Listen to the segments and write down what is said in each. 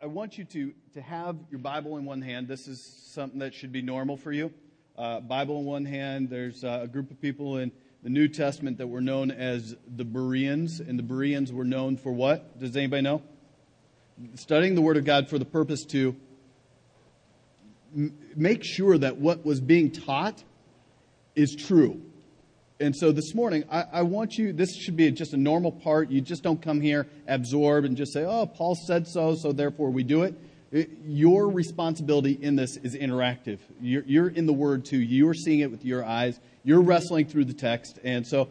I want you to, to have your Bible in one hand. This is something that should be normal for you. Uh, Bible in one hand. There's uh, a group of people in the New Testament that were known as the Bereans, and the Bereans were known for what? Does anybody know? Studying the Word of God for the purpose to m- make sure that what was being taught is true. And so this morning, I, I, want you, this should be just a normal part. You just don't come here, absorb, and just say, oh, Paul said so, so therefore we do it. it your responsibility in this is interactive. You're, you're, in the Word too. You're seeing it with your eyes. You're wrestling through the text. And so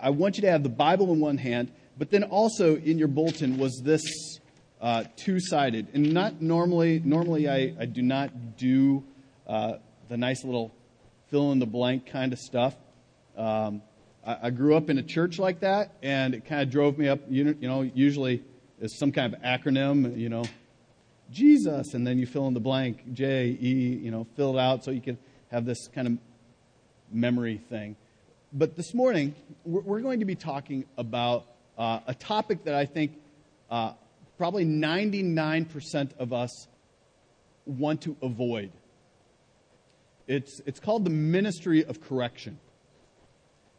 I want you to have the Bible in one hand, but then also in your bulletin was this uh, two sided. And not normally, normally I, I do not do uh, the nice little fill in the blank kind of stuff. Um, I, I, grew up in a church like that, and it kind of drove me up. You, you know, usually it's some kind of acronym, you know, Jesus, and then you fill in the blank, J, E, you know, fill it out so you can have this kind of memory thing. But this morning, we're, we're going to be talking about uh, a topic that I think uh, probably 99% of us want to avoid. It's, it's called the ministry of correction.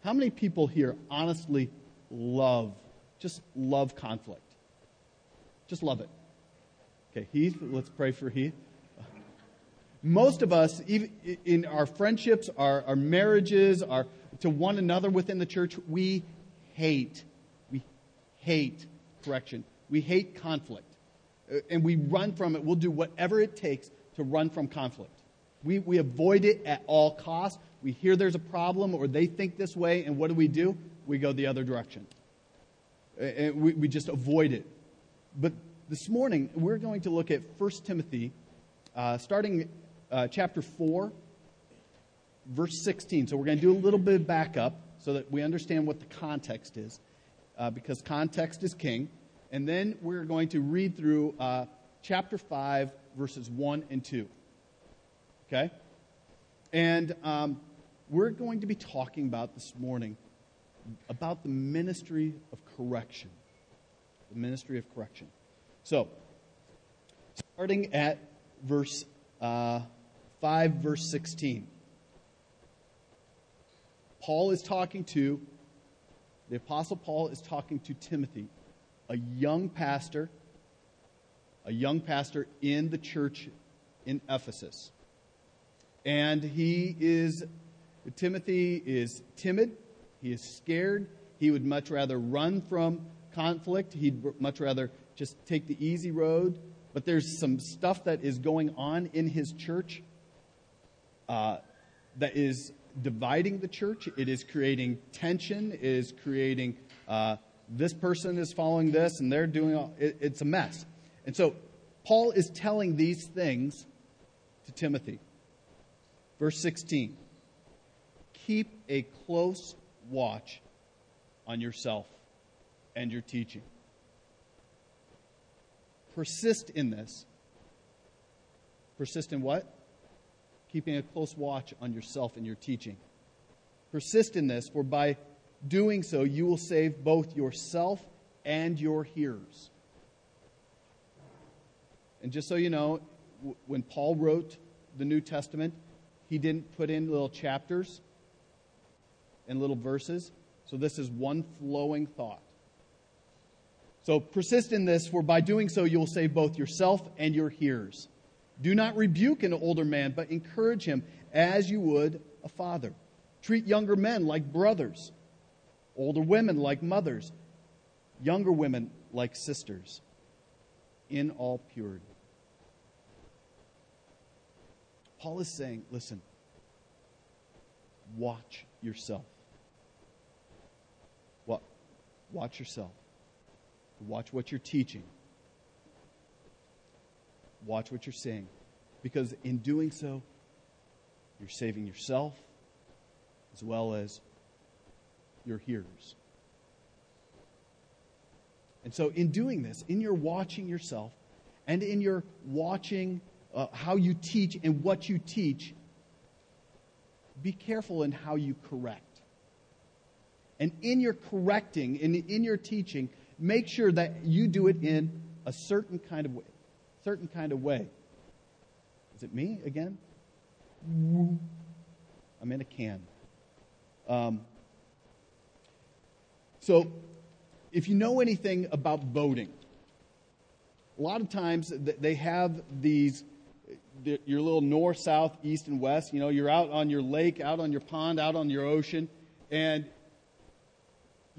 How many people here honestly love, just love conflict? Just love it. Okay, Heath, let's pray for Heath. Most of us, even in our friendships, our, our marriages, our, to one another within the church, we hate, we hate correction. We hate conflict. Uh, and we run from it. We'll do whatever it takes to run from conflict. We, we avoid it at all costs we hear there's a problem or they think this way, and what do we do? We go the other direction. We, we just avoid it. But this morning, we're going to look at 1 Timothy, uh, starting uh, chapter 4, verse 16. So we're going to do a little bit of backup so that we understand what the context is, uh, because context is king. And then we're going to read through uh, chapter 5, verses 1 and 2. Okay? And um, we're going to be talking about this morning about the ministry of correction. The ministry of correction. So, starting at verse uh, 5, verse 16. Paul is talking to, the Apostle Paul is talking to Timothy, a young pastor, a young pastor in the church in Ephesus. And he is Timothy is timid, he is scared, he would much rather run from conflict, he'd much rather just take the easy road. But there's some stuff that is going on in his church uh, that is dividing the church. It is creating tension. It is creating uh, this person is following this and they're doing all, it, it's a mess. And so Paul is telling these things to Timothy. Verse 16 keep a close watch on yourself and your teaching. Persist in this. Persist in what? Keeping a close watch on yourself and your teaching. Persist in this, for by doing so, you will save both yourself and your hearers. And just so you know, when Paul wrote the New Testament, he didn't put in little chapters and little verses. So this is one flowing thought. So persist in this, for by doing so you will save both yourself and your hearers. Do not rebuke an older man, but encourage him as you would a father. Treat younger men like brothers, older women like mothers, younger women like sisters, in all purity. Paul is saying, listen, watch yourself. Watch yourself. Watch what you're teaching. Watch what you're saying. Because in doing so, you're saving yourself as well as your hearers. And so, in doing this, in your watching yourself and in your watching uh, how you teach and what you teach, be careful in how you correct. And in your correcting and in your teaching, make sure that you do it in a certain kind of way. certain kind of way. Is it me again? I'm in a can. Um, so, if you know anything about voting, a lot of times they have these your little north, south, east, and west. You know, you're out on your lake, out on your pond, out on your ocean, and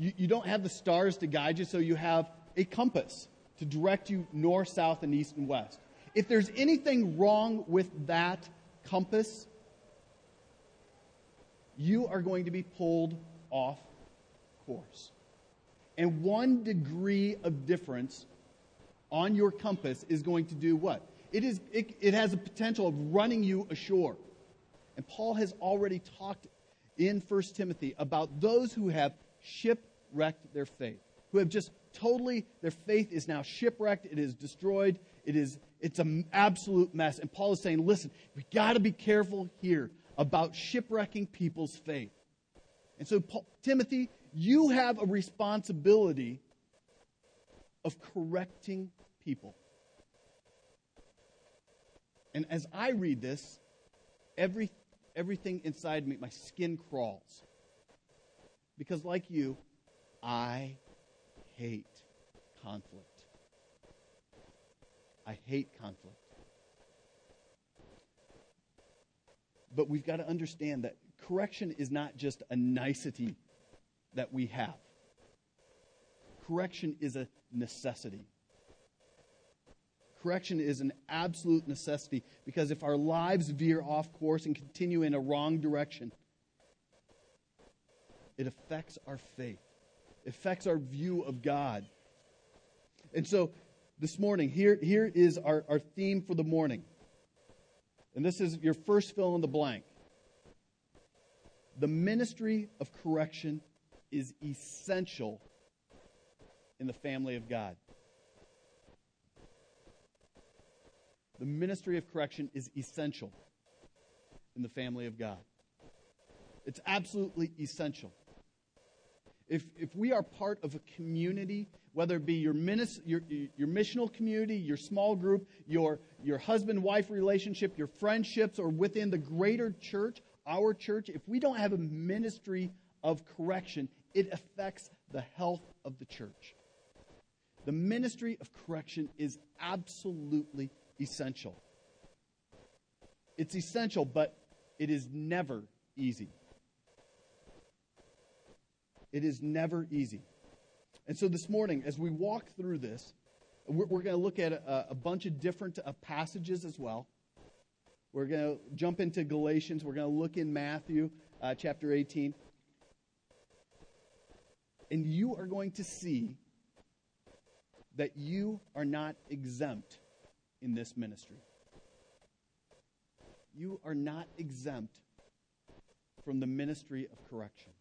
you, you don't have the stars to guide you, so you have a compass to direct you north, south, and east and west. If there's anything wrong with that compass, you are going to be pulled off course. And one degree of difference on your compass is going to do what? It, is, it, it has a potential of running you ashore. And Paul has already talked in 1 Timothy about those who have shipwrecked their faith, who have just totally, their faith is now shipwrecked, it is destroyed, it is, it's an absolute mess. And Paul is saying, listen, we got to be careful here about shipwrecking people's faith. And so, Paul, Timothy, you have a responsibility of correcting people. And as I read this, every, everything inside me, my skin crawls. Because, like you, I hate conflict. I hate conflict. But we've got to understand that correction is not just a nicety that we have, correction is a necessity. Correction is an absolute necessity because if our lives veer off course and continue in a wrong direction, it affects our faith, it affects our view of God. And so this morning, here, here is our, our theme for the morning. And this is your first fill in the blank. The ministry of correction is essential in the family of God. The ministry of correction is essential in the family of God. It's absolutely essential. If, if we are part of a community, whether it be your, minis, your, your missional community, your small group, your, your husband wife relationship, your friendships, or within the greater church, our church, if we don't have a ministry of correction, it affects the health of the church. The ministry of correction is absolutely essential. It's essential, but it is never easy. It is never easy. And so this morning, as we walk through this, we're, we're going to look at a, a bunch of different uh, passages as well. We're going to jump into Galatians. We're going to look in Matthew uh, chapter 18. And you are going to see that you are not exempt in this ministry. You are not exempt from the ministry of correction.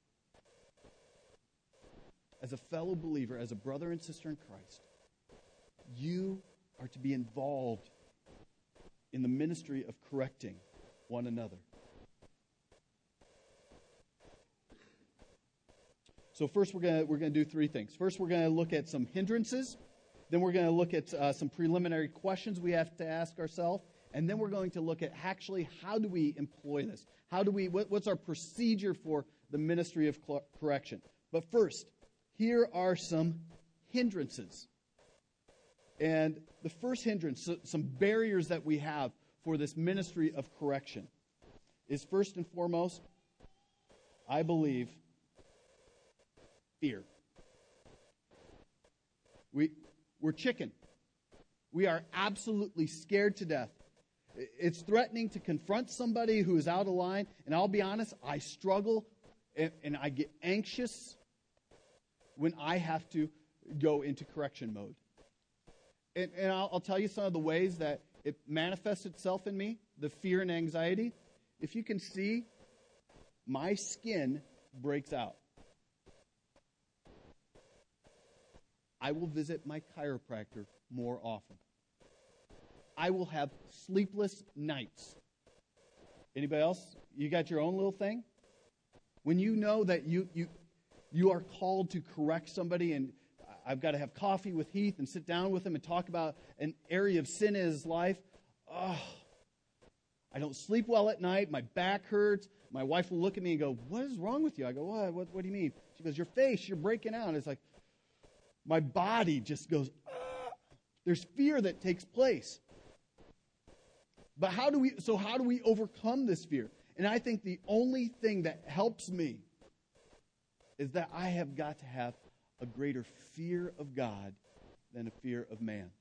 As a fellow believer, as a brother and sister in Christ, you are to be involved in the ministry of correcting one another. So, first, we're going we're gonna do three things. First, we're going to look at some hindrances then we're going to look at uh, some preliminary questions we have to ask ourselves. And then we're going to look at actually how do we employ this? How do we, what, what's our procedure for the ministry of correction? But first, here are some hindrances. And the first hindrance, so some barriers that we have for this ministry of correction, is first and foremost, I believe, fear. We, we're chicken. We are absolutely scared to death. It's threatening to confront somebody who is out of line. And I'll be honest, I struggle and, and I get anxious when I have to go into correction mode. And, and I'll, I'll, tell you some of the ways that it manifests itself in me the fear and anxiety. If you can see, my skin breaks out. I will visit my chiropractor more often. I will have sleepless nights. Anybody else? You got your own little thing? When you know that you, you, you are called to correct somebody, and I've got to have coffee with Heath and sit down with him and talk about an area of sin in his life. Oh, I don't sleep well at night. My back hurts. My wife will look at me and go, What is wrong with you? I go, What? What, what do you mean? She goes, Your face, you're breaking out. It's like, my body just goes, ah. There's fear that takes place. But how do we, so how do we overcome this fear? And I think the only thing that helps me is that I have got to have a greater fear of God than a fear of man.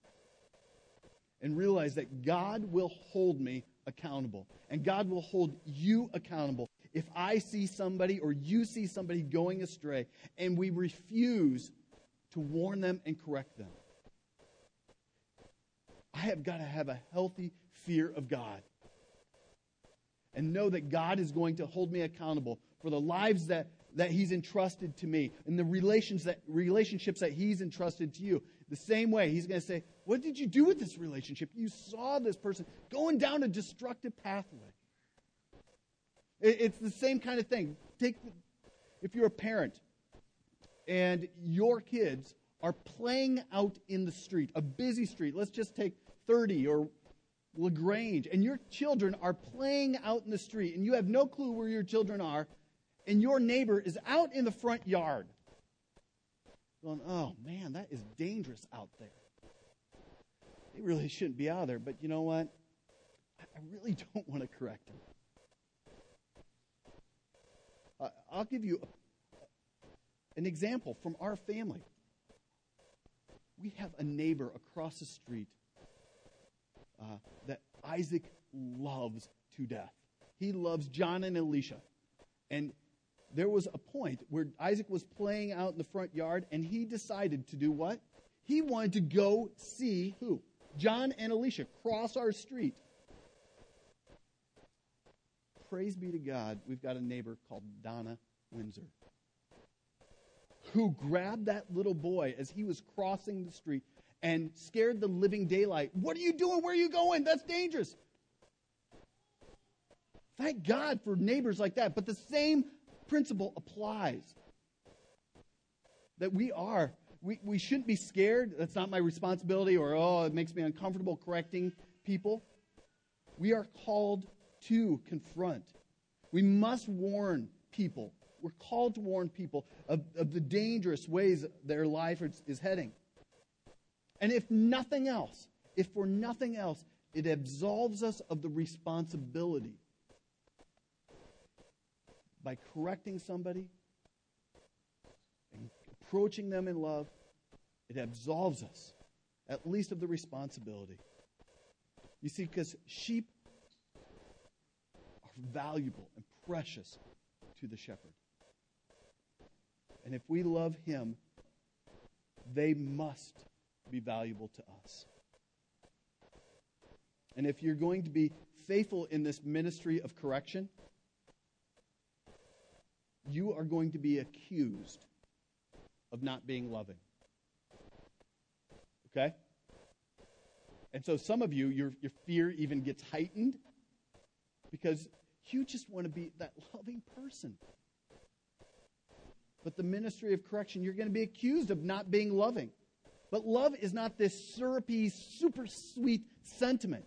And realize that God will hold me accountable. And God will hold you accountable. If I see somebody or you see somebody going astray and we refuse to warn them and correct them, I have got to have a healthy fear of God and know that God is going to hold me accountable for the lives that, that He's entrusted to me and the relations that, relationships that He's entrusted to you. The same way, He's going to say, What did you do with this relationship? You saw this person going down a destructive pathway. It, it's the same kind of thing. Take, if you're a parent and your kids are playing out in the street, a busy street, let's just take 30 or LaGrange, and your children are playing out in the street, and you have no clue where your children are, and your neighbor is out in the front yard going, oh man, that is dangerous out there. They really shouldn't be out there, but you know what? I really don't want to correct them. Uh, I'll give you an example from our family. We have a neighbor across the street uh, that Isaac loves to death. He loves John and Alicia. And there was a point where Isaac was playing out in the front yard and he decided to do what? He wanted to go see who? John and Alicia cross our street. Praise be to God, we've got a neighbor called Donna Windsor who grabbed that little boy as he was crossing the street and scared the living daylight. What are you doing? Where are you going? That's dangerous. Thank God for neighbors like that. But the same principle applies. That we are, we, we shouldn't be scared. That's not my responsibility, or, oh, it makes me uncomfortable correcting people. We are called to confront. We must warn people. We're called to warn people of, of the dangerous ways their life is, is heading. And if nothing else, if for nothing else, it absolves us of the responsibility by correcting somebody and approaching them in love, it absolves us, at least of the responsibility. You see, because sheep are valuable and precious to the shepherd. And if we love him, they must be valuable to us. And if you're going to be faithful in this ministry of correction, you are going to be accused of not being loving. Okay? And so some of you, your, your fear even gets heightened because you just want to be that loving person. But the ministry of correction, you're going to be accused of not being loving. But love is not this syrupy, super sweet sentiment.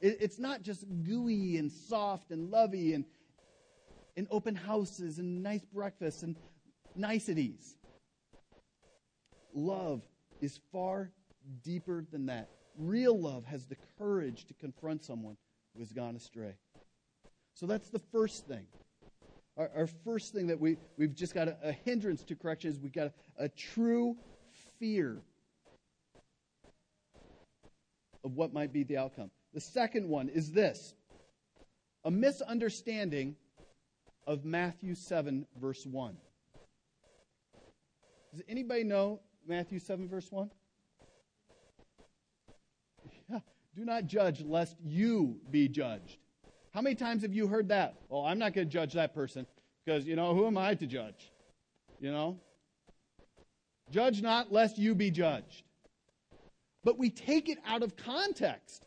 It, it's not just gooey and soft and lovey and, and open houses and nice breakfasts and niceties. Love is far deeper than that. Real love has the courage to confront someone who has gone astray. So that's the first thing. Our, our first thing that we, we've just got a, a hindrance to correction is we've got a, a true fear of what might be the outcome. The second one is this a misunderstanding of Matthew 7, verse 1. Does anybody know Matthew 7, verse 1? Yeah. Do not judge lest you be judged. How many times have you heard that? Well, I'm not going to judge that person because, you know, who am I to judge? You know? Judge not, lest you be judged. But we take it out of context.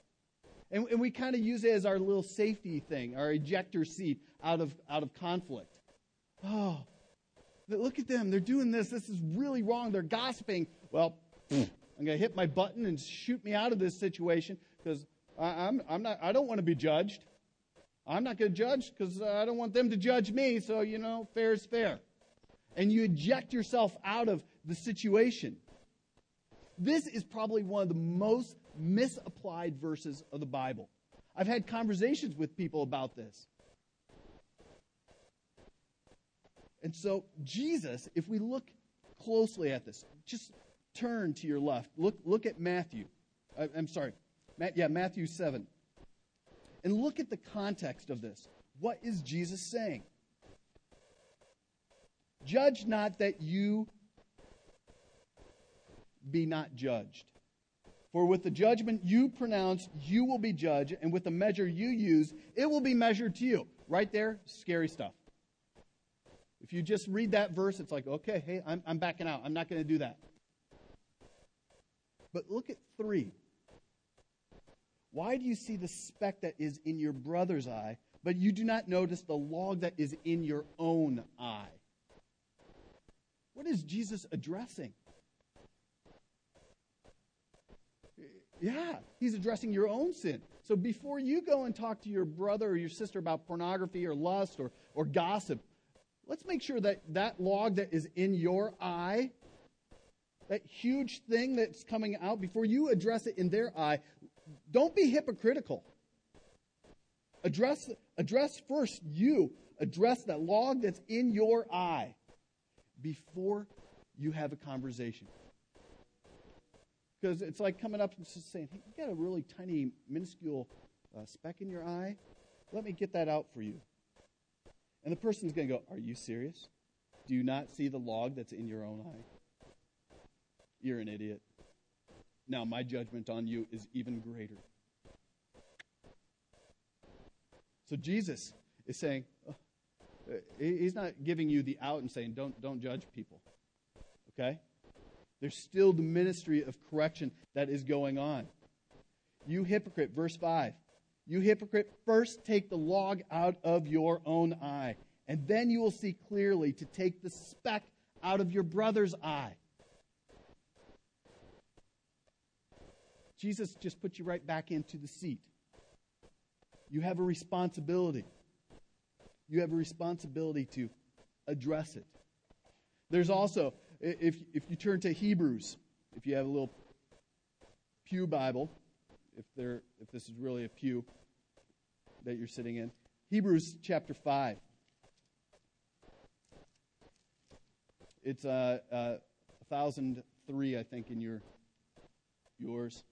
And, and we kind of use it as our little safety thing, our ejector seat out of, out of conflict. Oh, Look at them. They're doing this. This is really wrong. They're gossiping. Well, I'm going to hit my button and shoot me out of this situation because I'm, I'm not, I don't want to be judged. I'm not going to judge because I don't want them to judge me. So, you know, fair is fair. And you eject yourself out of the situation. This is probably one of the most misapplied verses of the Bible. I've had conversations with people about this. And so, Jesus, if we look closely at this, just turn to your left. Look, look at Matthew. I, am sorry. Yeah, Matthew 7. And look at the context of this. What is Jesus saying? Judge not that you be not judged. For with the judgment you pronounce, you will be judged, and with the measure you use, it will be measured to you. Right there, scary stuff. If you just read that verse, it's like, okay, hey, I'm, I'm backing out. I'm not going to do that. But look at three. Why do you see the speck that is in your brother's eye, but you do not notice the log that is in your own eye? What is Jesus addressing? Yeah, he's addressing your own sin. So before you go and talk to your brother or your sister about pornography or lust or, or gossip, let's make sure that that log that is in your eye, that huge thing that's coming out, before you address it in their eye, don't be hypocritical. Address, address first you. Address that log that's in your eye before you have a conversation. Because it's like coming up and just saying, hey, you got a really tiny, minuscule uh, speck in your eye. Let me get that out for you. And the person's going to go, Are you serious? Do you not see the log that's in your own eye? You're an idiot. Now, my judgment on you is even greater. So, Jesus is saying, oh, He's not giving you the out and saying, Don't, don't judge people. Okay? There's still the ministry of correction that is going on. You hypocrite, verse 5. You hypocrite, first take the log out of your own eye, and then you will see clearly to take the speck out of your brother's eye. Jesus just put you right back into the seat. You have a responsibility. You have a responsibility to address it. There's also, if, if you turn to Hebrews, if you have a little Pew Bible, if there if this is really a pew that you're sitting in. Hebrews chapter 5. It's uh, uh, 1003, I think, in your yours.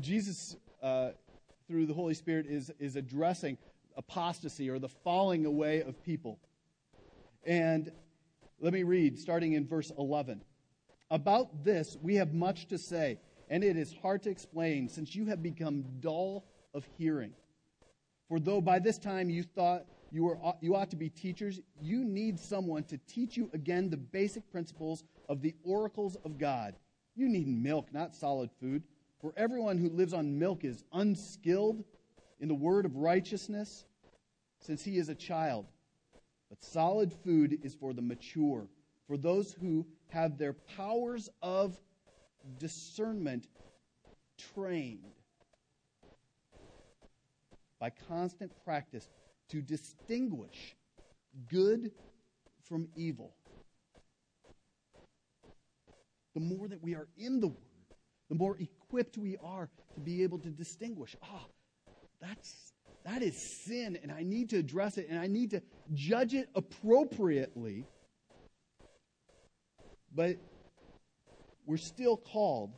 Jesus, uh, through the Holy Spirit, is, is addressing apostasy or the falling away of people. And let me read, starting in verse 11. About this, we have much to say and it is hard to explain since you have become dull of hearing. For though by this time you thought you, were, you ought to be teachers, you need someone to teach you again the basic principles of the oracles of God. You need milk, not solid food. For everyone who lives on milk is unskilled in the word of righteousness, since he is a child. But solid food is for the mature, for those who have their powers of discernment trained by constant practice to distinguish good from evil. The more that we are in the Word, the more equipped we are to be able to distinguish. Ah, oh, that's that is sin, and I need to address it, and I need to judge it appropriately. But we're still called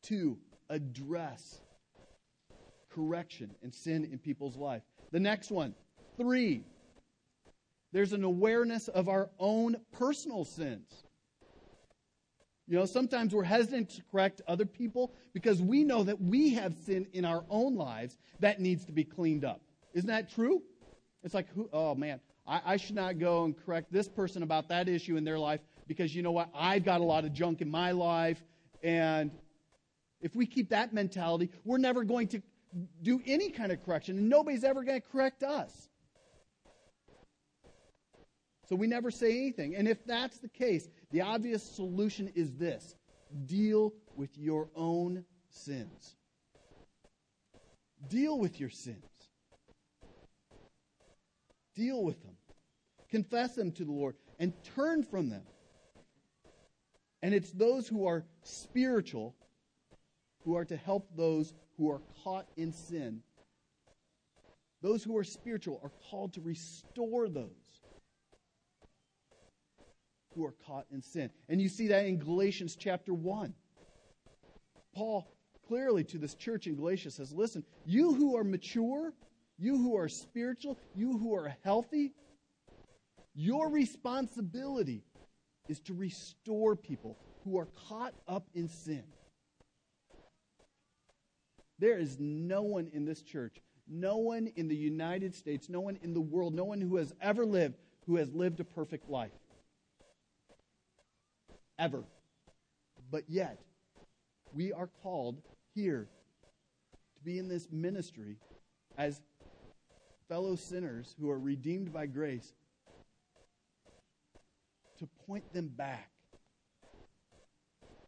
to address correction and sin in people's life. The next one, three, there's an awareness of our own personal sins. You know, sometimes we're hesitant to correct other people because we know that we have sin in our own lives that needs to be cleaned up. Isn't that true? It's like, who, oh man, I, I should not go and correct this person about that issue in their life because you know what? I've got a lot of junk in my life. And if we keep that mentality, we're never going to do any kind of correction, and nobody's ever going to correct us. So we never say anything. And if that's the case, the obvious solution is this deal with your own sins. Deal with your sins. Deal with them. Confess them to the Lord and turn from them. And it's those who are spiritual who are to help those who are caught in sin. Those who are spiritual are called to restore those who are caught in sin. And you see that in Galatians chapter 1. Paul clearly to this church in Galatia says, Listen, you who are mature, you who are spiritual, you who are healthy, your responsibility is to restore people who are caught up in sin. There is no one in this church, no one in the United States, no one in the world, no one who has ever lived who has lived a perfect life. Ever. But yet, we are called here to be in this ministry as fellow sinners who are redeemed by grace to point them back.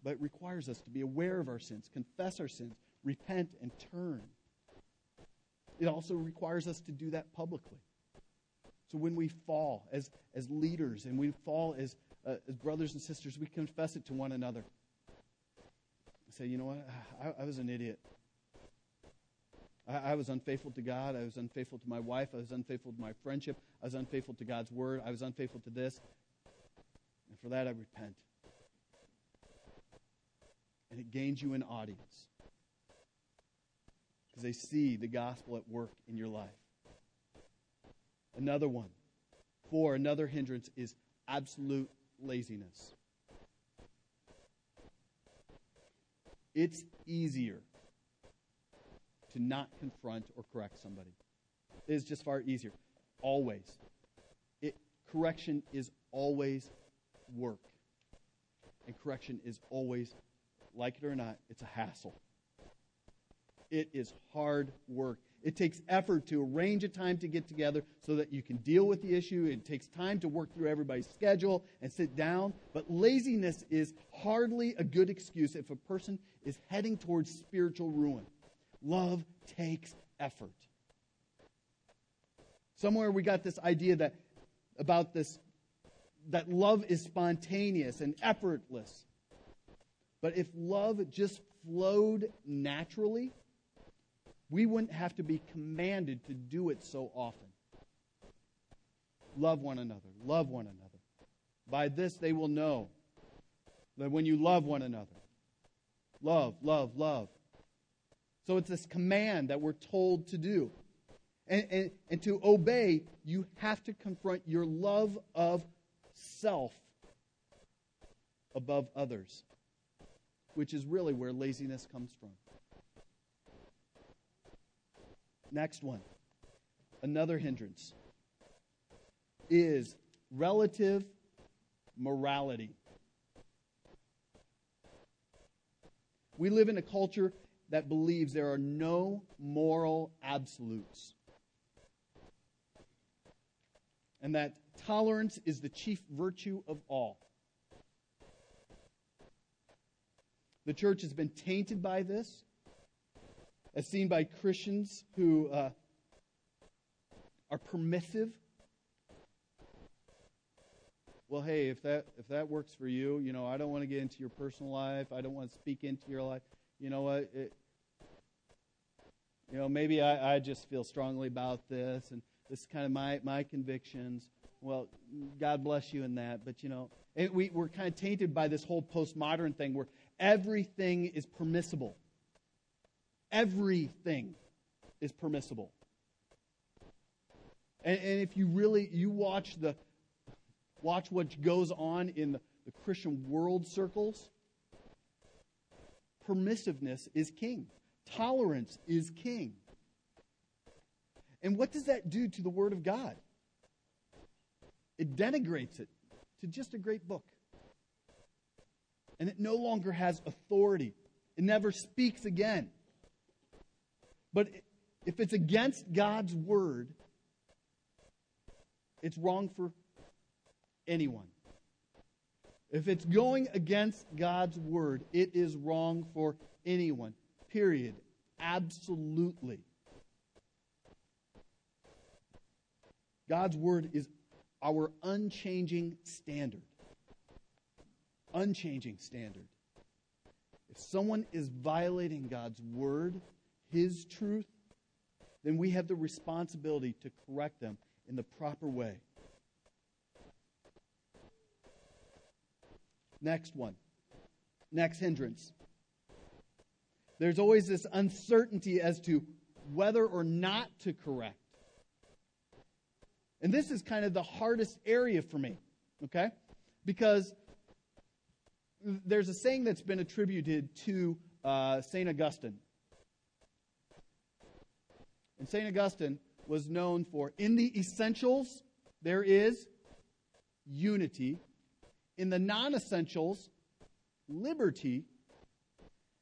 But it requires us to be aware of our sins, confess our sins, repent, and turn. It also requires us to do that publicly. So when we fall as, as leaders and we fall as, uh, as brothers and sisters, we confess it to one another say, you know what? I, I was an idiot. I, I, was unfaithful to God. I was unfaithful to my wife. I was unfaithful to my friendship. I was unfaithful to God's word. I was unfaithful to this. For that, I repent. And it gains you an audience because they see the gospel at work in your life. Another one. Four, another hindrance is absolute laziness. It's easier to not confront or correct somebody. It is just far easier. Always. It, correction is always work. And correction is always, like it or not, it's a hassle. It is hard work. It takes effort to arrange a time to get together so that you can deal with the issue. It takes time to work through everybody's schedule and sit down. But laziness is hardly a good excuse if a person is heading towards spiritual ruin. Love takes effort. Somewhere we got this idea that about this that love is spontaneous and effortless. But if love just flowed naturally, we wouldn't have to be commanded to do it so often. Love one another. Love one another. By this they will know that when you love one another, love, love, love. So it's this command that we're told to do. And, and, and to obey, you have to confront your love of self above others, which is really where laziness comes from. Next one. Another hindrance is relative morality. We live in a culture that believes there are no moral absolutes. And that tolerance is the chief virtue of all. The church has been tainted by this as seen by Christians who uh, are permissive. Well, hey, if that if that works for you, you know, I don't want to get into your personal life. I don't want to speak into your life. You know what? It, you know, maybe I, I just feel strongly about this, and this is kind of my my convictions. Well, God bless you in that, but you know, we, we're kind of tainted by this whole postmodern thing where everything is permissible. Everything is permissible. And, and, if you really you watch the watch what goes on in the, the Christian world circles, permissiveness is king. Tolerance is king. And what does that do to the Word of God? It denigrates it to just a great book. And it no longer has authority. It never speaks again. But if it's against God's word, it's wrong for anyone. If it's going against God's word, it is wrong for anyone. Period. Absolutely. God's word is our unchanging standard. Unchanging standard. If someone is violating God's word, his truth, then we have the responsibility to correct them in the proper way. Next one. Next hindrance. There's always this uncertainty as to whether or not to correct. And this is kind of the hardest area for me, okay? Because there's a saying that's been attributed to uh, St. Augustine. And St. Augustine was known for in the essentials, there is unity. In the non essentials, liberty.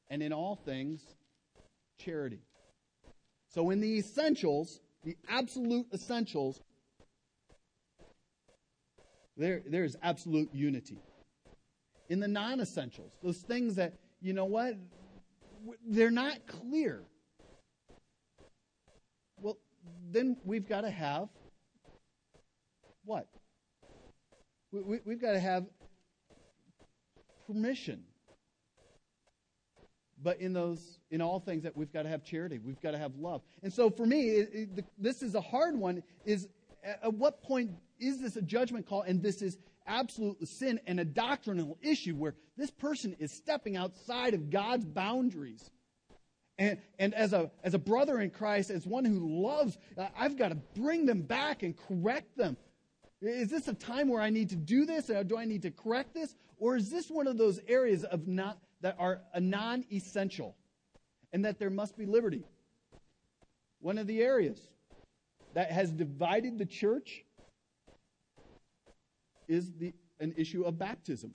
And in all things, charity. So, in the essentials, the absolute essentials, there, there is absolute unity. In the non essentials, those things that, you know what, they're not clear. Well, then we've got to have what? We, have got to have permission. But in those, in all things, that we've got to have charity, we've got to have love. And so, for me, it, it, this is a hard one. Is at what point is this a judgment call and this is absolute sin and a doctrinal issue where this person is stepping outside of God's boundaries? And, and as, a, as a brother in Christ, as one who loves, uh, I've got to bring them back and correct them. Is this a time where I need to do this? Or do I need to correct this? Or is this one of those areas of not, that are a non essential and that there must be liberty? One of the areas that has divided the church is the, an issue of baptism.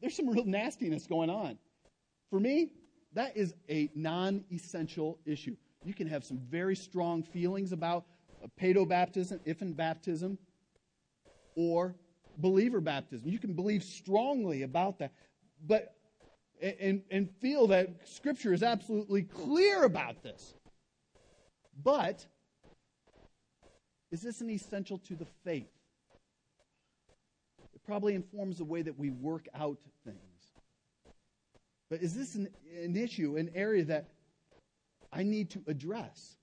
There's some real nastiness going on. For me, that is a non essential issue. You can have some very strong feelings about paedo baptism, infant baptism, or believer baptism. You can believe strongly about that, but and, and feel that Scripture is absolutely clear about this. But is this an essential to the faith? It probably informs the way that we work out things. But is this an, an issue, an area that I need to address?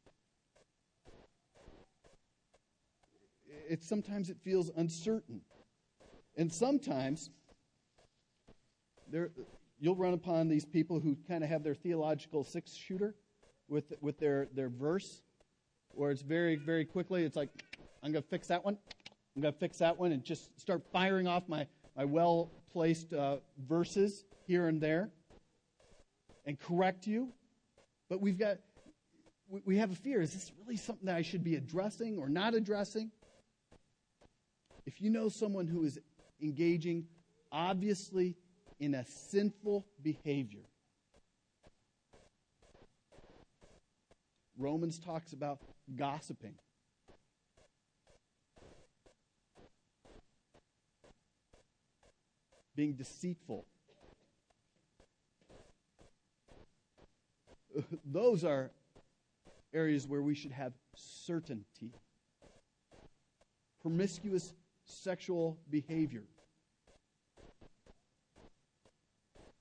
It sometimes it feels uncertain. And sometimes there you'll run upon these people who kind of have their theological six shooter with with their, their verse, where it's very, very quickly, it's like, I'm gonna fix that one, I'm gonna fix that one, and just start firing off my, my well placed uh, verses here and there and correct you. But we've got we have a fear. Is this really something that I should be addressing or not addressing? If you know someone who is engaging obviously in a sinful behavior, Romans talks about gossiping. Being deceitful. Those are areas where we should have certainty. Promiscuous sexual behavior.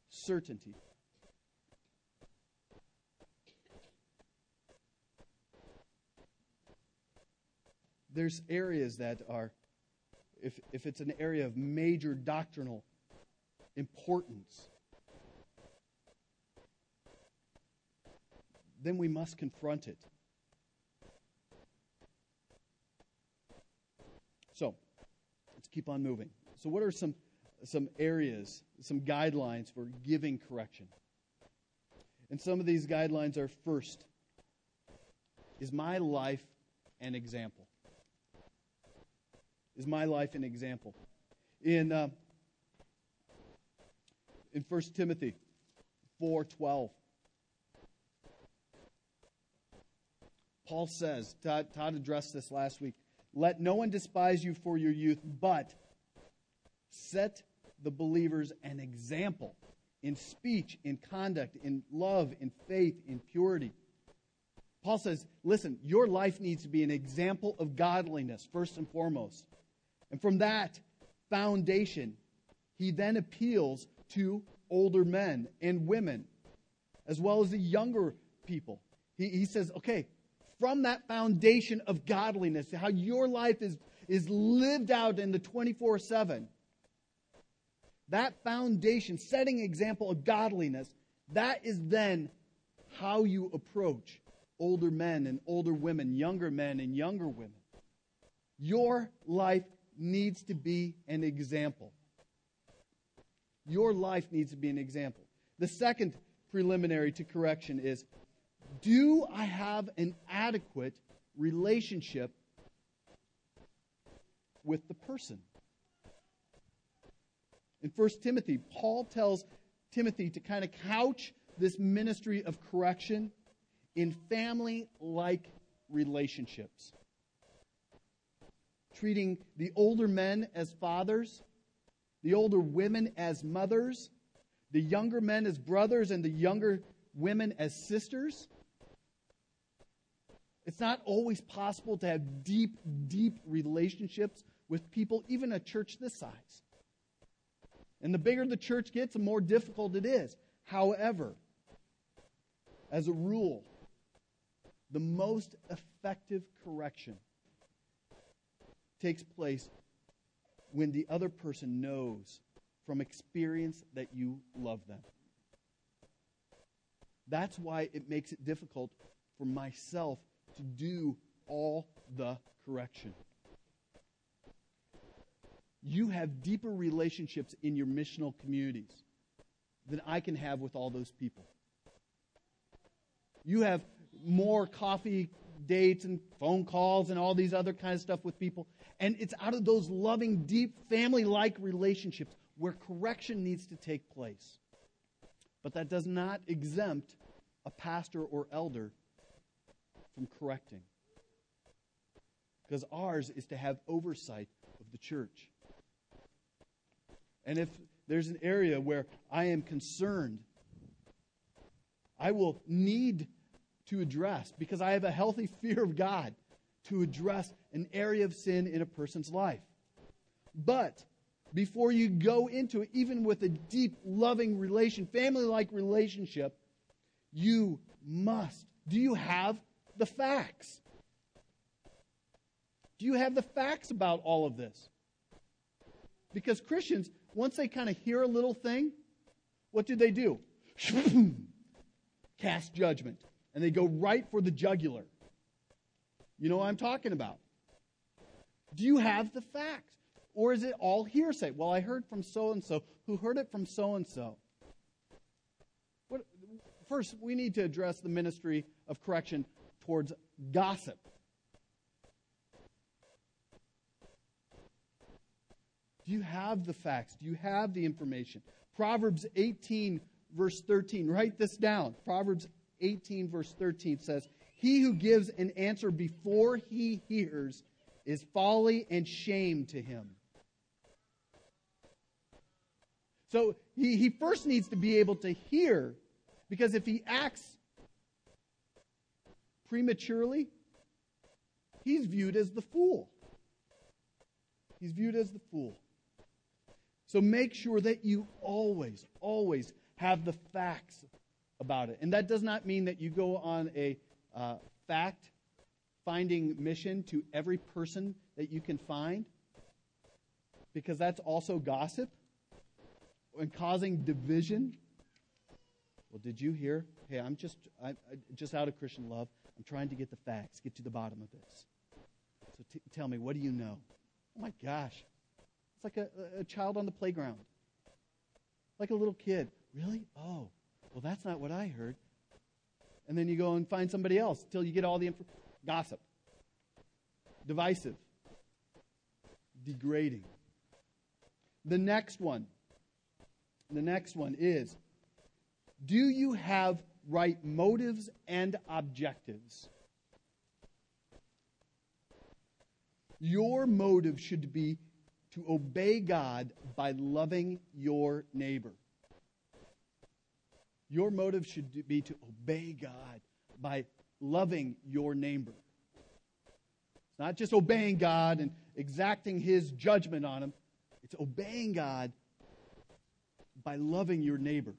Certainty. There's areas that are, if, if it's an area of major doctrinal importance, then we must confront it. So, let's keep on moving. So, what are some, some areas, some guidelines for giving correction? And some of these guidelines are first, is my life an example? Is my life an example? In, uh, in 1 Timothy 4.12, Paul says, Todd, Todd addressed this last week, Let no one despise you for your youth, but set the believers an example in speech, in conduct, in love, in faith, in purity. Paul says, listen, your life needs to be an example of godliness, first and foremost. And from that foundation, he then appeals to older men and women, as well as the younger people. He, he says, okay, from that foundation of godliness, how your life is, is lived out in the 24 7, that foundation, setting example of godliness, that is then how you approach older men and older women, younger men and younger women. Your life needs to be an example. Your life needs to be an example. The second preliminary to correction is do I have an adequate relationship with the person? In 1 Timothy, Paul tells Timothy to kind of couch this ministry of correction in family like relationships. Treating the older men as fathers, the older women as mothers, the younger men as brothers, and the younger women as sisters. It's not always possible to have deep, deep relationships with people, even a church this size. And the bigger the church gets, the more difficult it is. However, as a rule, the most effective correction takes place when the other person knows from experience that you love them. That's why it makes it difficult for myself to do all the correction you have deeper relationships in your missional communities than I can have with all those people. You have more coffee dates and phone calls and all these other kind of stuff with people. And it's out of those loving, deep, family like relationships where correction needs to take place. But that does not exempt a pastor or elder from correcting. Because ours is to have oversight of the church. And if there's an area where I am concerned, I will need to address, because I have a healthy fear of God, to address an area of sin in a person's life. But before you go into it, even with a deep, loving relation, family like relationship, you must. Do you have the facts? Do you have the facts about all of this? Because Christians, once they kind of hear a little thing, what do they do? Cast judgment. And they go right for the jugular. You know what I'm talking about. Do you have the facts? Or is it all hearsay? Well, I heard from so and so who heard it from so and so. First, we need to address the ministry of correction towards gossip. Do you have the facts? Do you have the information? Proverbs 18, verse 13. Write this down. Proverbs 18, verse 13 says, He who gives an answer before he hears is folly and shame to him. So he, he first needs to be able to hear, because if he acts prematurely, he's viewed as the fool. He's viewed as the fool. So make sure that you always, always have the facts about it. And that does not mean that you go on a uh, fact finding mission to every person that you can find, because that's also gossip and causing division. Well, did you hear? Hey, I'm just I, I, just out of Christian love. I'm trying to get the facts, get to the bottom of this. So t- tell me, what do you know? Oh my gosh, it's like a, a child on the playground, like a little kid. Really? Oh, well, that's not what I heard. And then you go and find somebody else till you get all the info. Gossip, divisive, degrading. The next one, the next one is do you have right motives and objectives? Your motive should be to obey God by loving your neighbor. Your motive should be to obey God by loving your neighbor. It's not just obeying God and exacting his judgment on him, it's obeying God by loving your neighbor.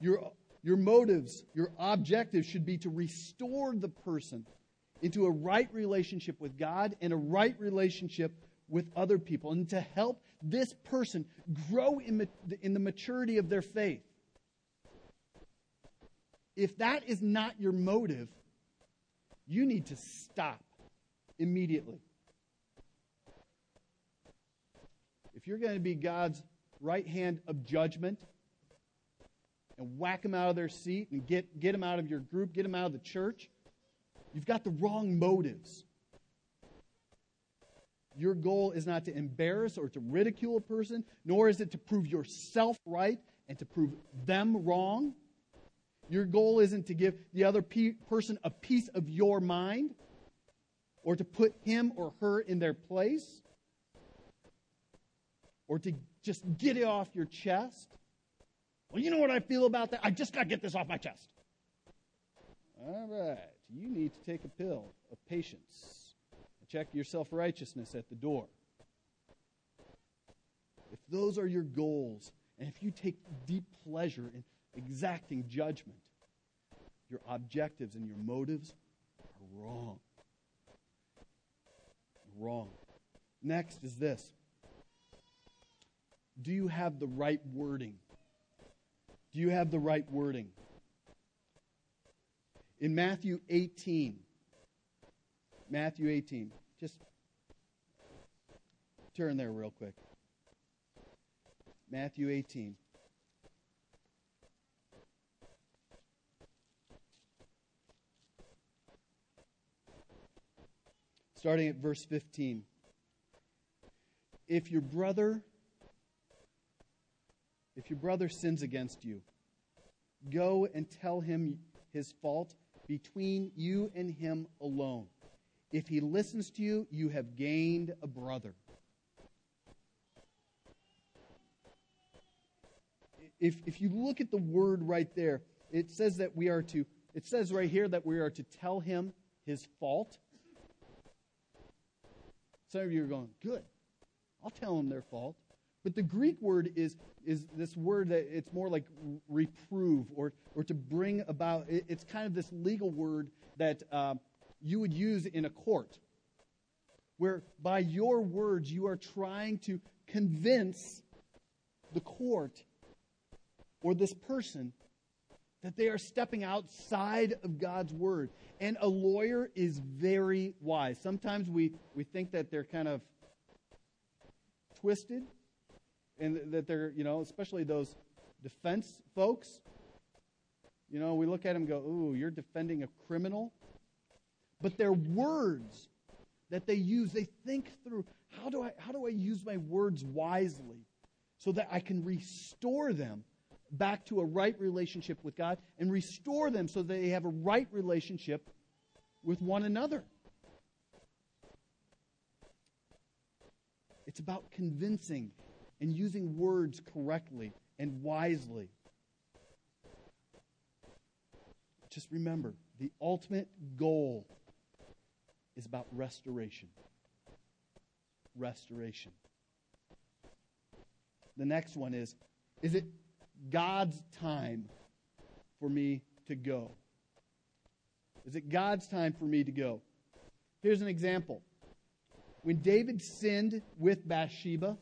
Your, your motives, your objectives should be to restore the person into a right relationship with God and a right relationship with other people, and to help this person grow in, in the maturity of their faith. If that is not your motive, you need to stop immediately. If you're going to be God's right hand of judgment and whack them out of their seat and get, get them out of your group, get them out of the church, you've got the wrong motives. Your goal is not to embarrass or to ridicule a person, nor is it to prove yourself right and to prove them wrong. Your goal isn't to give the other pe- person a piece of your mind or to put him or her in their place or to just get it off your chest. Well, you know what I feel about that? I just got to get this off my chest. All right. You need to take a pill of patience check your self righteousness at the door. If those are your goals, and if you take deep pleasure in exacting judgment. Your objectives and your motives are wrong. Wrong. Next is this Do you have the right wording? Do you have the right wording? In Matthew 18, Matthew 18, just turn there real quick. Matthew 18. Starting at verse 15. If your brother if your brother sins against you, go and tell him his fault between you and him alone. If he listens to you, you have gained a brother. If, if you look at the word right there, it says that we are to, it says right here that we are to tell him his fault. Some of you are going, good. I'll tell them their fault. But the Greek word is, is this word that it's more like reprove or, or to bring about. It's kind of this legal word that uh, you would use in a court, where by your words you are trying to convince the court or this person that they are stepping outside of God's word. And a lawyer is very wise. Sometimes we, we think that they're kind of twisted and that they're, you know, especially those defense folks. You know, we look at them and go, ooh, you're defending a criminal. But their words that they use, they think through how do I, how do I use my words wisely so that I can restore them back to a right relationship with God and restore them so that they have a right relationship with one another. It's about convincing and using words correctly and wisely. Just remember the ultimate goal is about restoration. Restoration. The next one is is it God's time for me to go? Is it God's time for me to go? Here's an example. When David sinned with Bathsheba,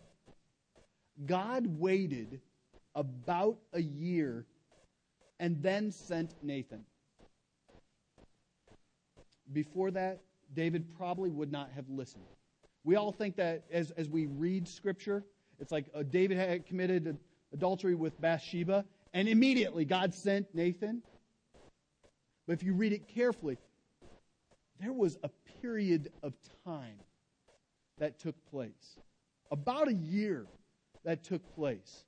God waited about a year and then sent Nathan. Before that, David probably would not have listened. We all think that as, as we read Scripture, it's like uh, David had committed adultery with Bathsheba, and immediately God sent Nathan. But if you read it carefully, there was a period of time that took place. About a year that took place.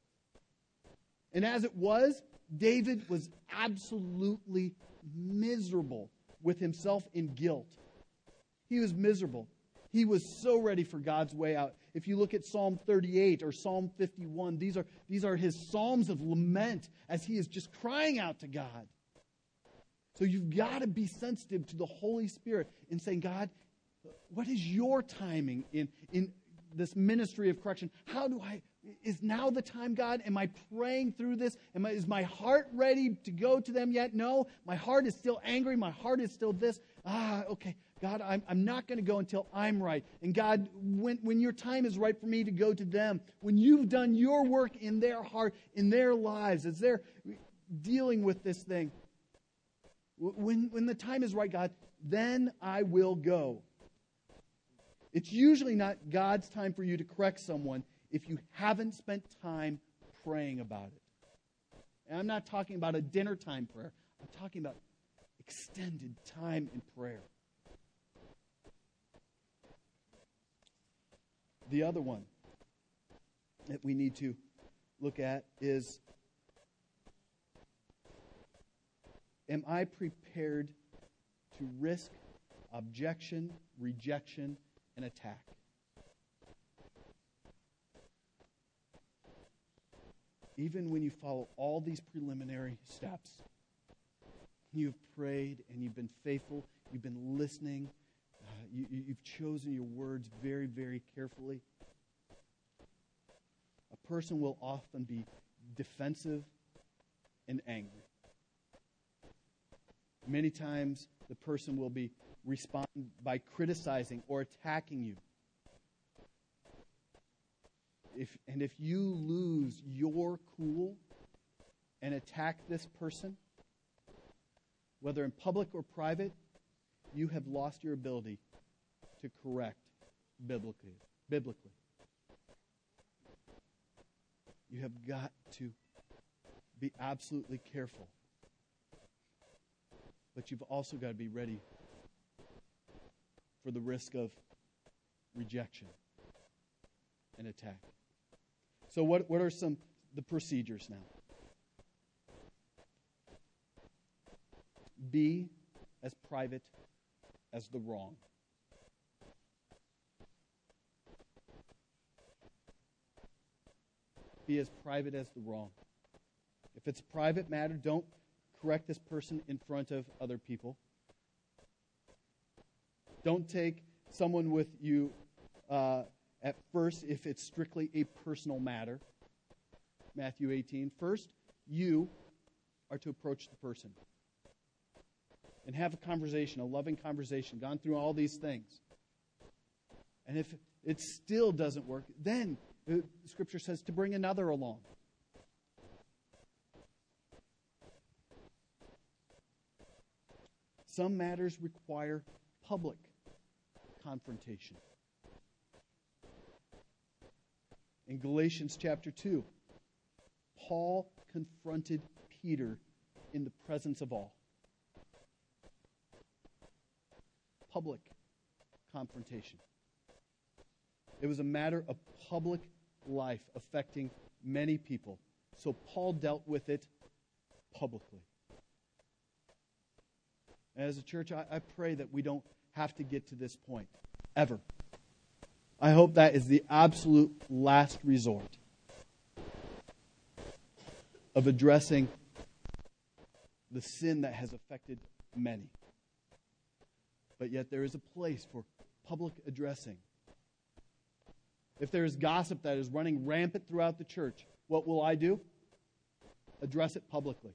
And as it was, David was absolutely miserable with himself in guilt. He was miserable. He was so ready for God's way out. If you look at Psalm 38 or Psalm 51, these are, these are his psalms of lament as he is just crying out to God. So you've got to be sensitive to the Holy Spirit in saying, God, what is your timing in, in this ministry of correction? How do I, is now the time, God? Am I praying through this? Am I, is my heart ready to go to them yet? No. My heart is still angry. My heart is still this. Ah, okay. God, I'm, I'm not going to go until I'm right. And God, when, when your time is right for me to go to them, when you've done your work in their heart, in their lives, as they're dealing with this thing, when, when the time is right, God, then I will go. It's usually not God's time for you to correct someone if you haven't spent time praying about it. And I'm not talking about a dinner time prayer, I'm talking about extended time in prayer. The other one that we need to look at is Am I prepared to risk objection, rejection, and attack? Even when you follow all these preliminary steps, you've prayed and you've been faithful, you've been listening, you, you've chosen your words very, very carefully. A person will often be defensive and angry. Many times, the person will be respond by criticizing or attacking you. If, and if you lose your cool and attack this person, whether in public or private, you have lost your ability to correct biblically. Biblically, you have got to be absolutely careful, but you've also got to be ready for the risk of rejection and attack. So, what, what are some the procedures now? Be as private as the wrong. Be as private as the wrong. If it's a private matter, don't correct this person in front of other people. Don't take someone with you uh, at first if it's strictly a personal matter. Matthew 18. First, you are to approach the person and have a conversation, a loving conversation, gone through all these things. And if it still doesn't work, then the scripture says to bring another along. Some matters require public confrontation. In Galatians chapter 2, Paul confronted Peter in the presence of all. Public confrontation. It was a matter of public life affecting many people. So Paul dealt with it publicly. As a church, I, I, pray that we don't have to get to this point ever. I hope that is the absolute last resort of addressing the sin that has affected many. But yet, there is a place for public addressing if there is gossip that is running rampant throughout the church, what will I do? Address it publicly.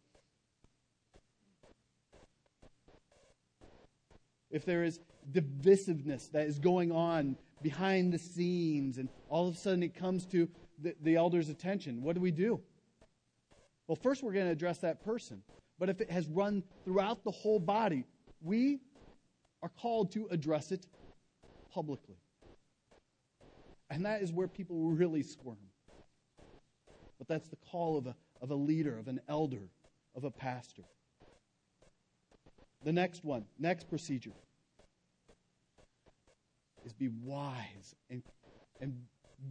If there is divisiveness that is going on behind the scenes and all of a sudden it comes to the, the elder's attention, what do we do? Well, first we're going to address that person. But if it has run throughout the whole body, we are called to address it publicly. And that is where people really squirm. But that's the call of a, of a leader, of an elder, of a pastor. The next one, next procedure, is be wise and, and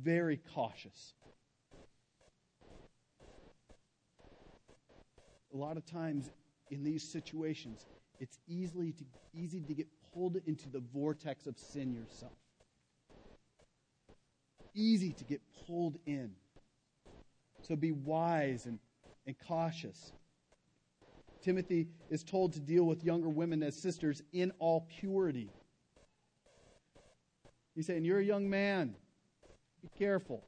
very cautious. A lot of times in these situations, it's easily to, easy to get pulled into the vortex of sin yourself. Easy to get pulled in. So be wise and, and cautious. Timothy is told to deal with younger women as sisters in all purity. He's saying, You're a young man. Be careful.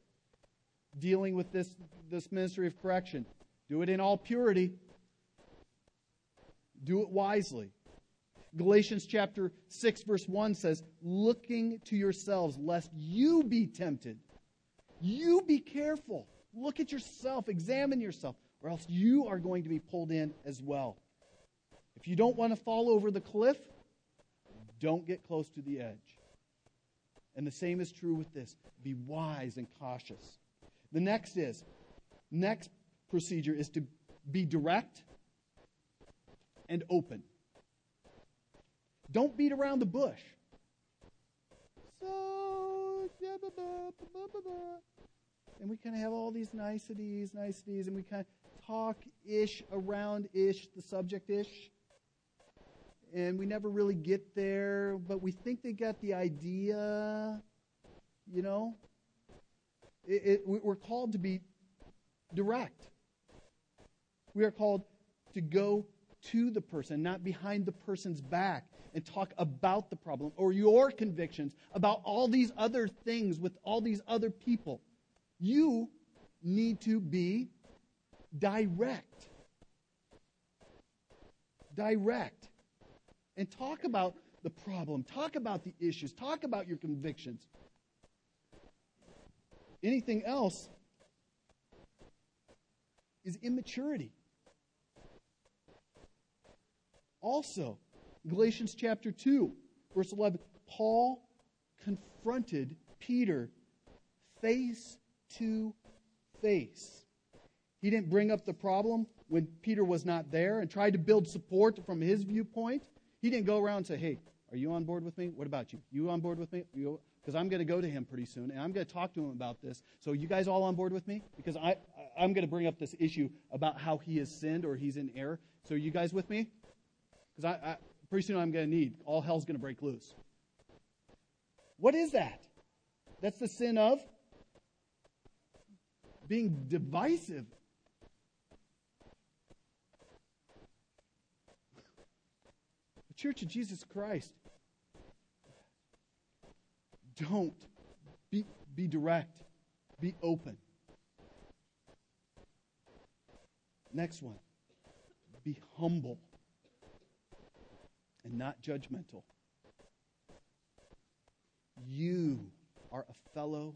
Dealing with this, this ministry of correction. Do it in all purity. Do it wisely. Galatians chapter 6, verse 1 says, Looking to yourselves, lest you be tempted. You be careful. Look at yourself, examine yourself, or else you are going to be pulled in as well. If you don't want to fall over the cliff, don't get close to the edge. And the same is true with this. Be wise and cautious. The next is, next procedure is to be direct and open. Don't beat around the bush. So, and we kind of have all these niceties, niceties, and we kind of talk ish around ish, the subject ish. And we never really get there, but we think they got the idea, you know? It, it, we're called to be direct. We are called to go to the person, not behind the person's back and talk about the problem or your convictions about all these other things with all these other people. You need to be direct. Direct. And talk about the problem, talk about the issues, talk about your convictions. Anything else is immaturity. Also, Galatians chapter 2, verse 11, Paul confronted Peter face to face. He didn't bring up the problem when Peter was not there and tried to build support from his viewpoint. He didn't go around and say, Hey, are you on board with me? What about you? You on board with me? Because I'm going to go to him pretty soon and I'm going to talk to him about this. So, you guys all on board with me? Because I, I'm going to bring up this issue about how he has sinned or he's in error. So, you guys with me? Because I, I, pretty soon I'm going to need. All hell's going to break loose. What is that? That's the sin of being divisive. The Church of Jesus Christ. Don't be, be direct, be open. Next one be humble and not judgmental. You are a fellow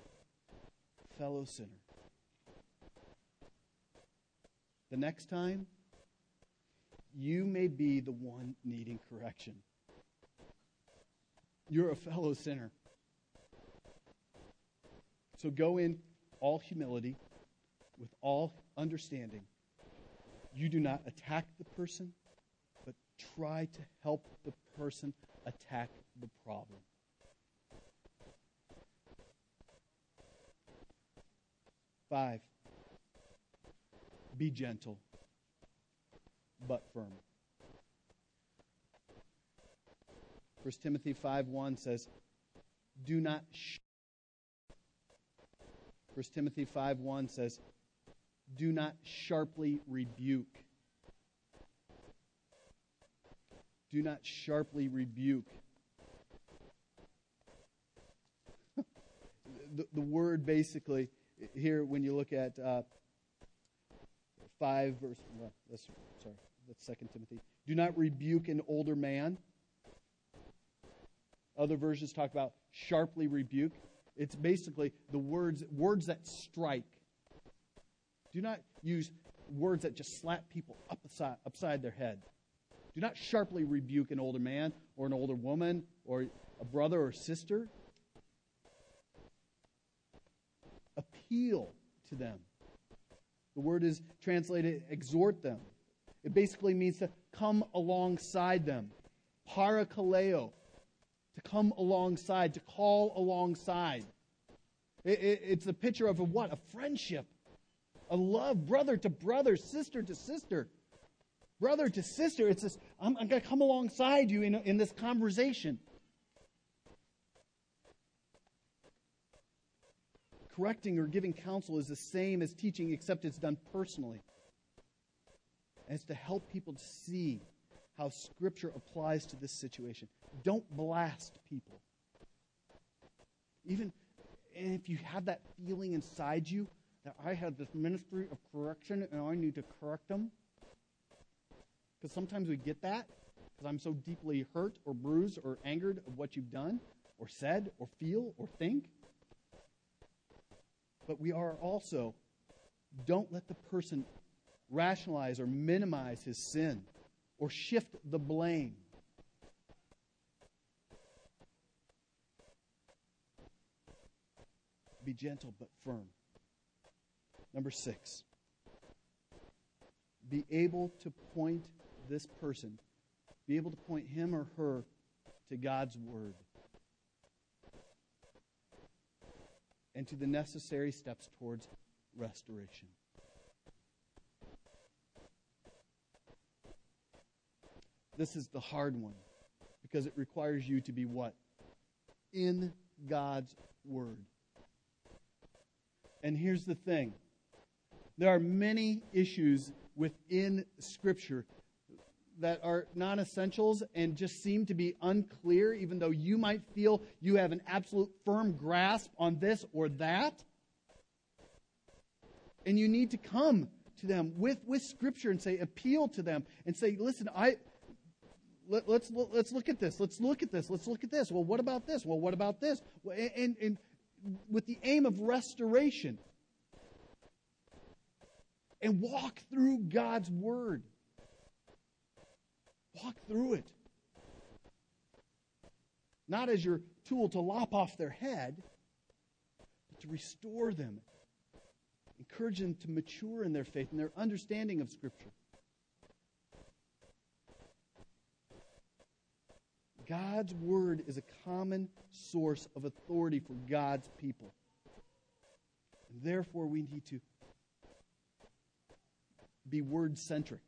fellow sinner. The next time, you may be the one needing correction. You're a fellow sinner. So go in all humility, with all understanding. You do not attack the person try to help the person attack the problem. Five, be gentle but firm. 1 Timothy 5 1 says, Do not. Sh-. 1 Timothy 5 1 says, Do not sharply rebuke Do not sharply rebuke. the, the word basically here, when you look at uh, 5 verse, well, that's, sorry, that's 2 Timothy. Do not rebuke an older man. Other versions talk about sharply rebuke. It's basically the words words that strike. Do not use words that just slap people upside, upside their head. Do not sharply rebuke an older man or an older woman or a brother or sister. Appeal to them. The word is translated exhort them. It basically means to come alongside them. Parakaleo, to come alongside, to call alongside. It, it, it's a picture of a what? A friendship, a love, brother to brother, sister to sister brother to sister. It's this, I'm, I'm going to come alongside you in, in this conversation. Correcting or giving counsel is the same as teaching, except it's done personally. And it's to help people to see how Scripture applies to this situation. Don't blast people. Even if you have that feeling inside you that I have this ministry of correction and I need to correct them, because sometimes we get that because I'm so deeply hurt or bruised or angered of what you've done or said or feel or think. But we are also, don't let the person rationalize or minimize his sin or shift the blame. Be gentle but firm. Number six, be able to point this person, be able to point him or her to God's Word and to the necessary steps towards restoration. This is the hard one because it requires you to be what? In God's Word. And here's the thing there are many issues within Scripture that are non essentials and just seem to be unclear, even though you might feel you have an absolute firm grasp on this or that. And you need to come to them with, with Scripture and say, appeal to them and say, listen, I, let, us let's, let's look at this. Let's look at this. Let's look at this. Well, what about this? Well, what about this? And, and with the aim of restoration. And walk through God's Word. Walk through it. Not as your tool to lop off their head, but to restore them. Encourage them to mature in their faith and their understanding of Scripture. God's word is a common source of authority for God's people. And therefore, we need to be word centric.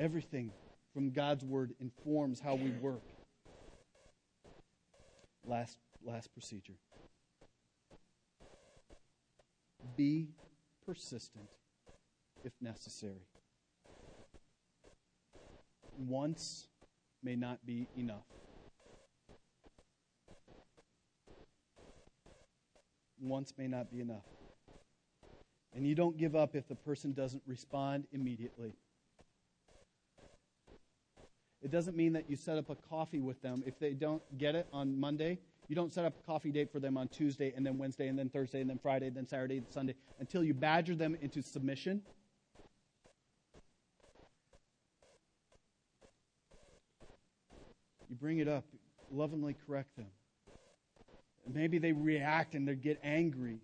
Everything from God's word informs how we work. Last, last procedure. Be persistent if necessary once may not be enough. Once may not be enough. And you don't give up if the person doesn't respond immediately. It doesn't mean that you set up a coffee with them. If they don't get it on Monday, you don't set up a coffee date for them on Tuesday and then Wednesday and then Thursday and then Friday and then Saturday and Sunday until you badger them into submission You bring it up, lovingly correct them. Maybe they react and they get angry.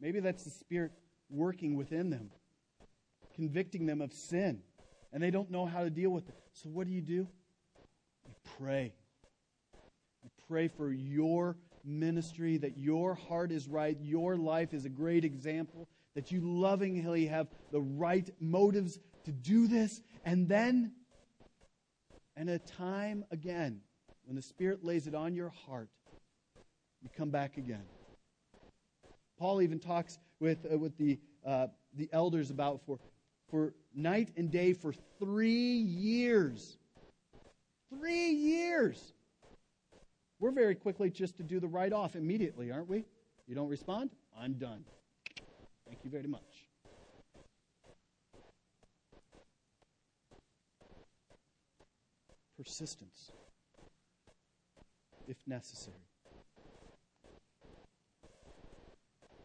Maybe that's the Spirit working within them, convicting them of sin, and they don't know how to deal with it. So, what do you do? Pray. You pray for your ministry, that your heart is right, your life is a great example, that you lovingly have the right motives to do this, and then, and a time again, when the Spirit lays it on your heart, you come back again. Paul even talks with, uh, with the, uh, the elders about for, for night and day for three years. Three years. We're very quickly just to do the write off immediately, aren't we? You don't respond? I'm done. Thank you very much. Persistence if necessary.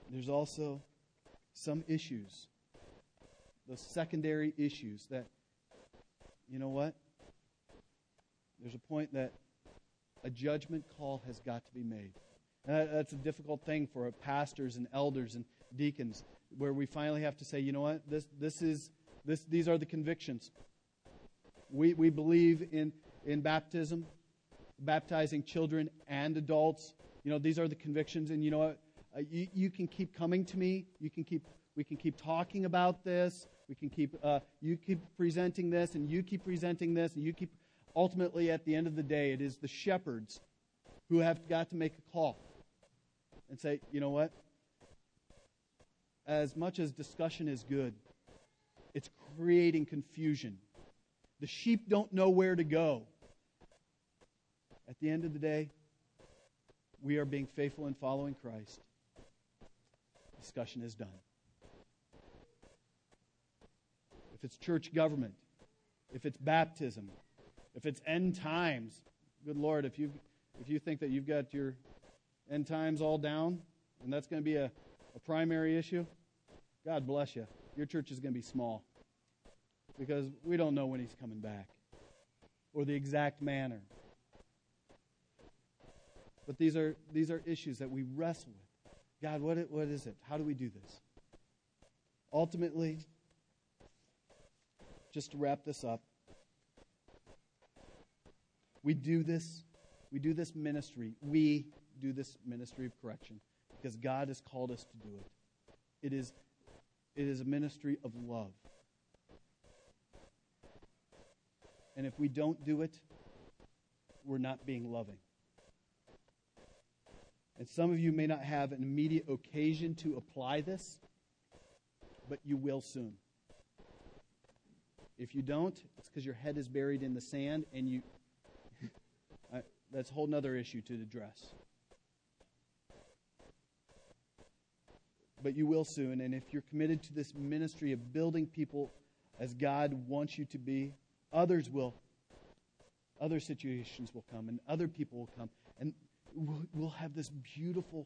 There's also some issues, the secondary issues that, you know what? There's a point that a judgment call has got to be made. And that's a difficult thing for pastors and elders and deacons, where we finally have to say, you know what? This, this is, this, these are the convictions. We, we believe in, in baptism baptizing children and adults. You know, these are the convictions, and you know what? Uh, you, you can keep coming to me. You can keep, we can keep talking about this. We can keep, uh, you keep presenting this, and you keep presenting this, and you keep. Ultimately, at the end of the day, it is the shepherds who have got to make a call. and say, you know what? As much as discussion is good, it's creating confusion. The sheep don't know where to go. At the end of the day, we are being faithful in following Christ. Discussion is done. If it's church government, if it's baptism, if it's end times, good Lord, if you if you think that you've got your end times all down and that's going to be a, a primary issue, God bless you. Your church is going to be small because we don't know when he's coming back or the exact manner. But these are, these are issues that we wrestle with. God, what, what is it? How do we do this? Ultimately, just to wrap this up, we do this, we do this ministry. We do this ministry of correction because God has called us to do it. It is, it is a ministry of love. And if we don't do it, we're not being loving. And some of you may not have an immediate occasion to apply this, but you will soon. If you don't, it's because your head is buried in the sand and you. That's a whole other issue to address. But you will soon. And if you're committed to this ministry of building people as God wants you to be, others will. Other situations will come and other people will come. And we'll have this beautiful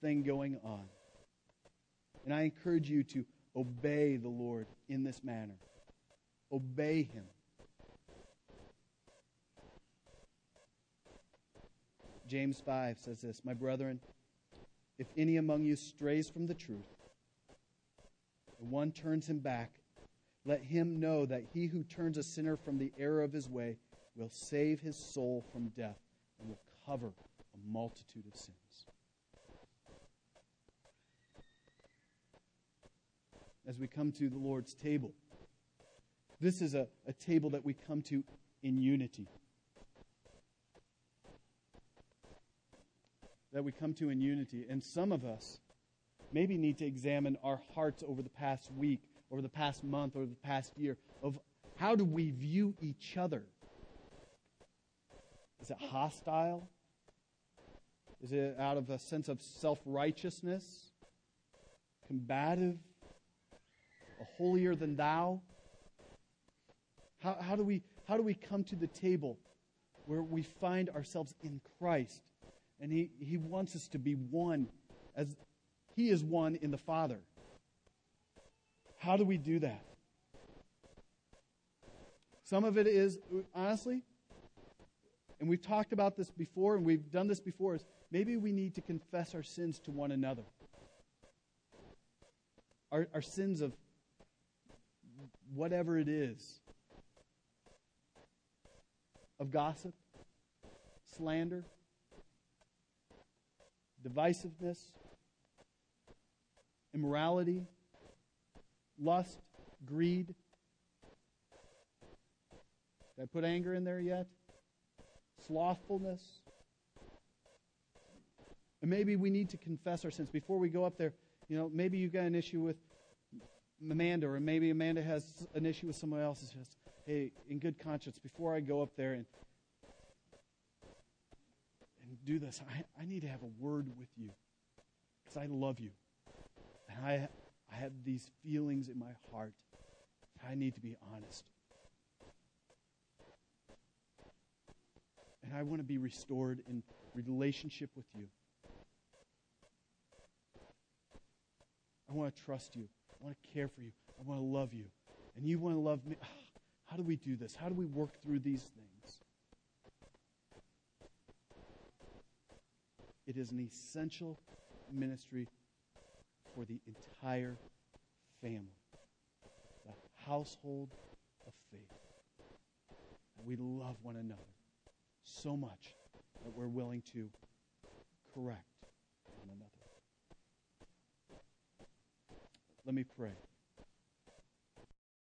thing going on. And I encourage you to obey the Lord in this manner. Obey Him. James 5 says this My brethren, if any among you strays from the truth, and one turns him back, let him know that he who turns a sinner from the error of his way will save his soul from death and will cover a multitude of sins. As we come to the Lord's table, this is a, a table that we come to in unity. That we come to in unity. And some of us maybe need to examine our hearts over the past week, over the past month, over the past year of how do we view each other? Is it hostile? Is it out of a sense of self righteousness? Combative? A holier than thou? How, how, do we, how do we come to the table where we find ourselves in Christ? And he, he wants us to be one as He is one in the Father. How do we do that? Some of it is, honestly, and we've talked about this before and we've done this before, is maybe we need to confess our sins to one another. Our, our sins of whatever it is of gossip, slander, divisiveness, immorality, lust, greed. Did I put anger in there yet? Slothfulness. And maybe we need to confess our sins before we go up there. You know, maybe you've got an issue with Amanda, or maybe Amanda has an issue with someone else. It's just, hey, in good conscience, before I go up there and do this, I, I need to have a word with you because I love you. And I, I have these feelings in my heart. I need to be honest. And I want to be restored in relationship with you. I want to trust you. I want to care for you. I want to love you. And you want to love me. Ah, how do we do this? How do we work through these things? It is an essential ministry for the entire family, the household of faith. We love one another so much that we're willing to correct one another. Let me pray.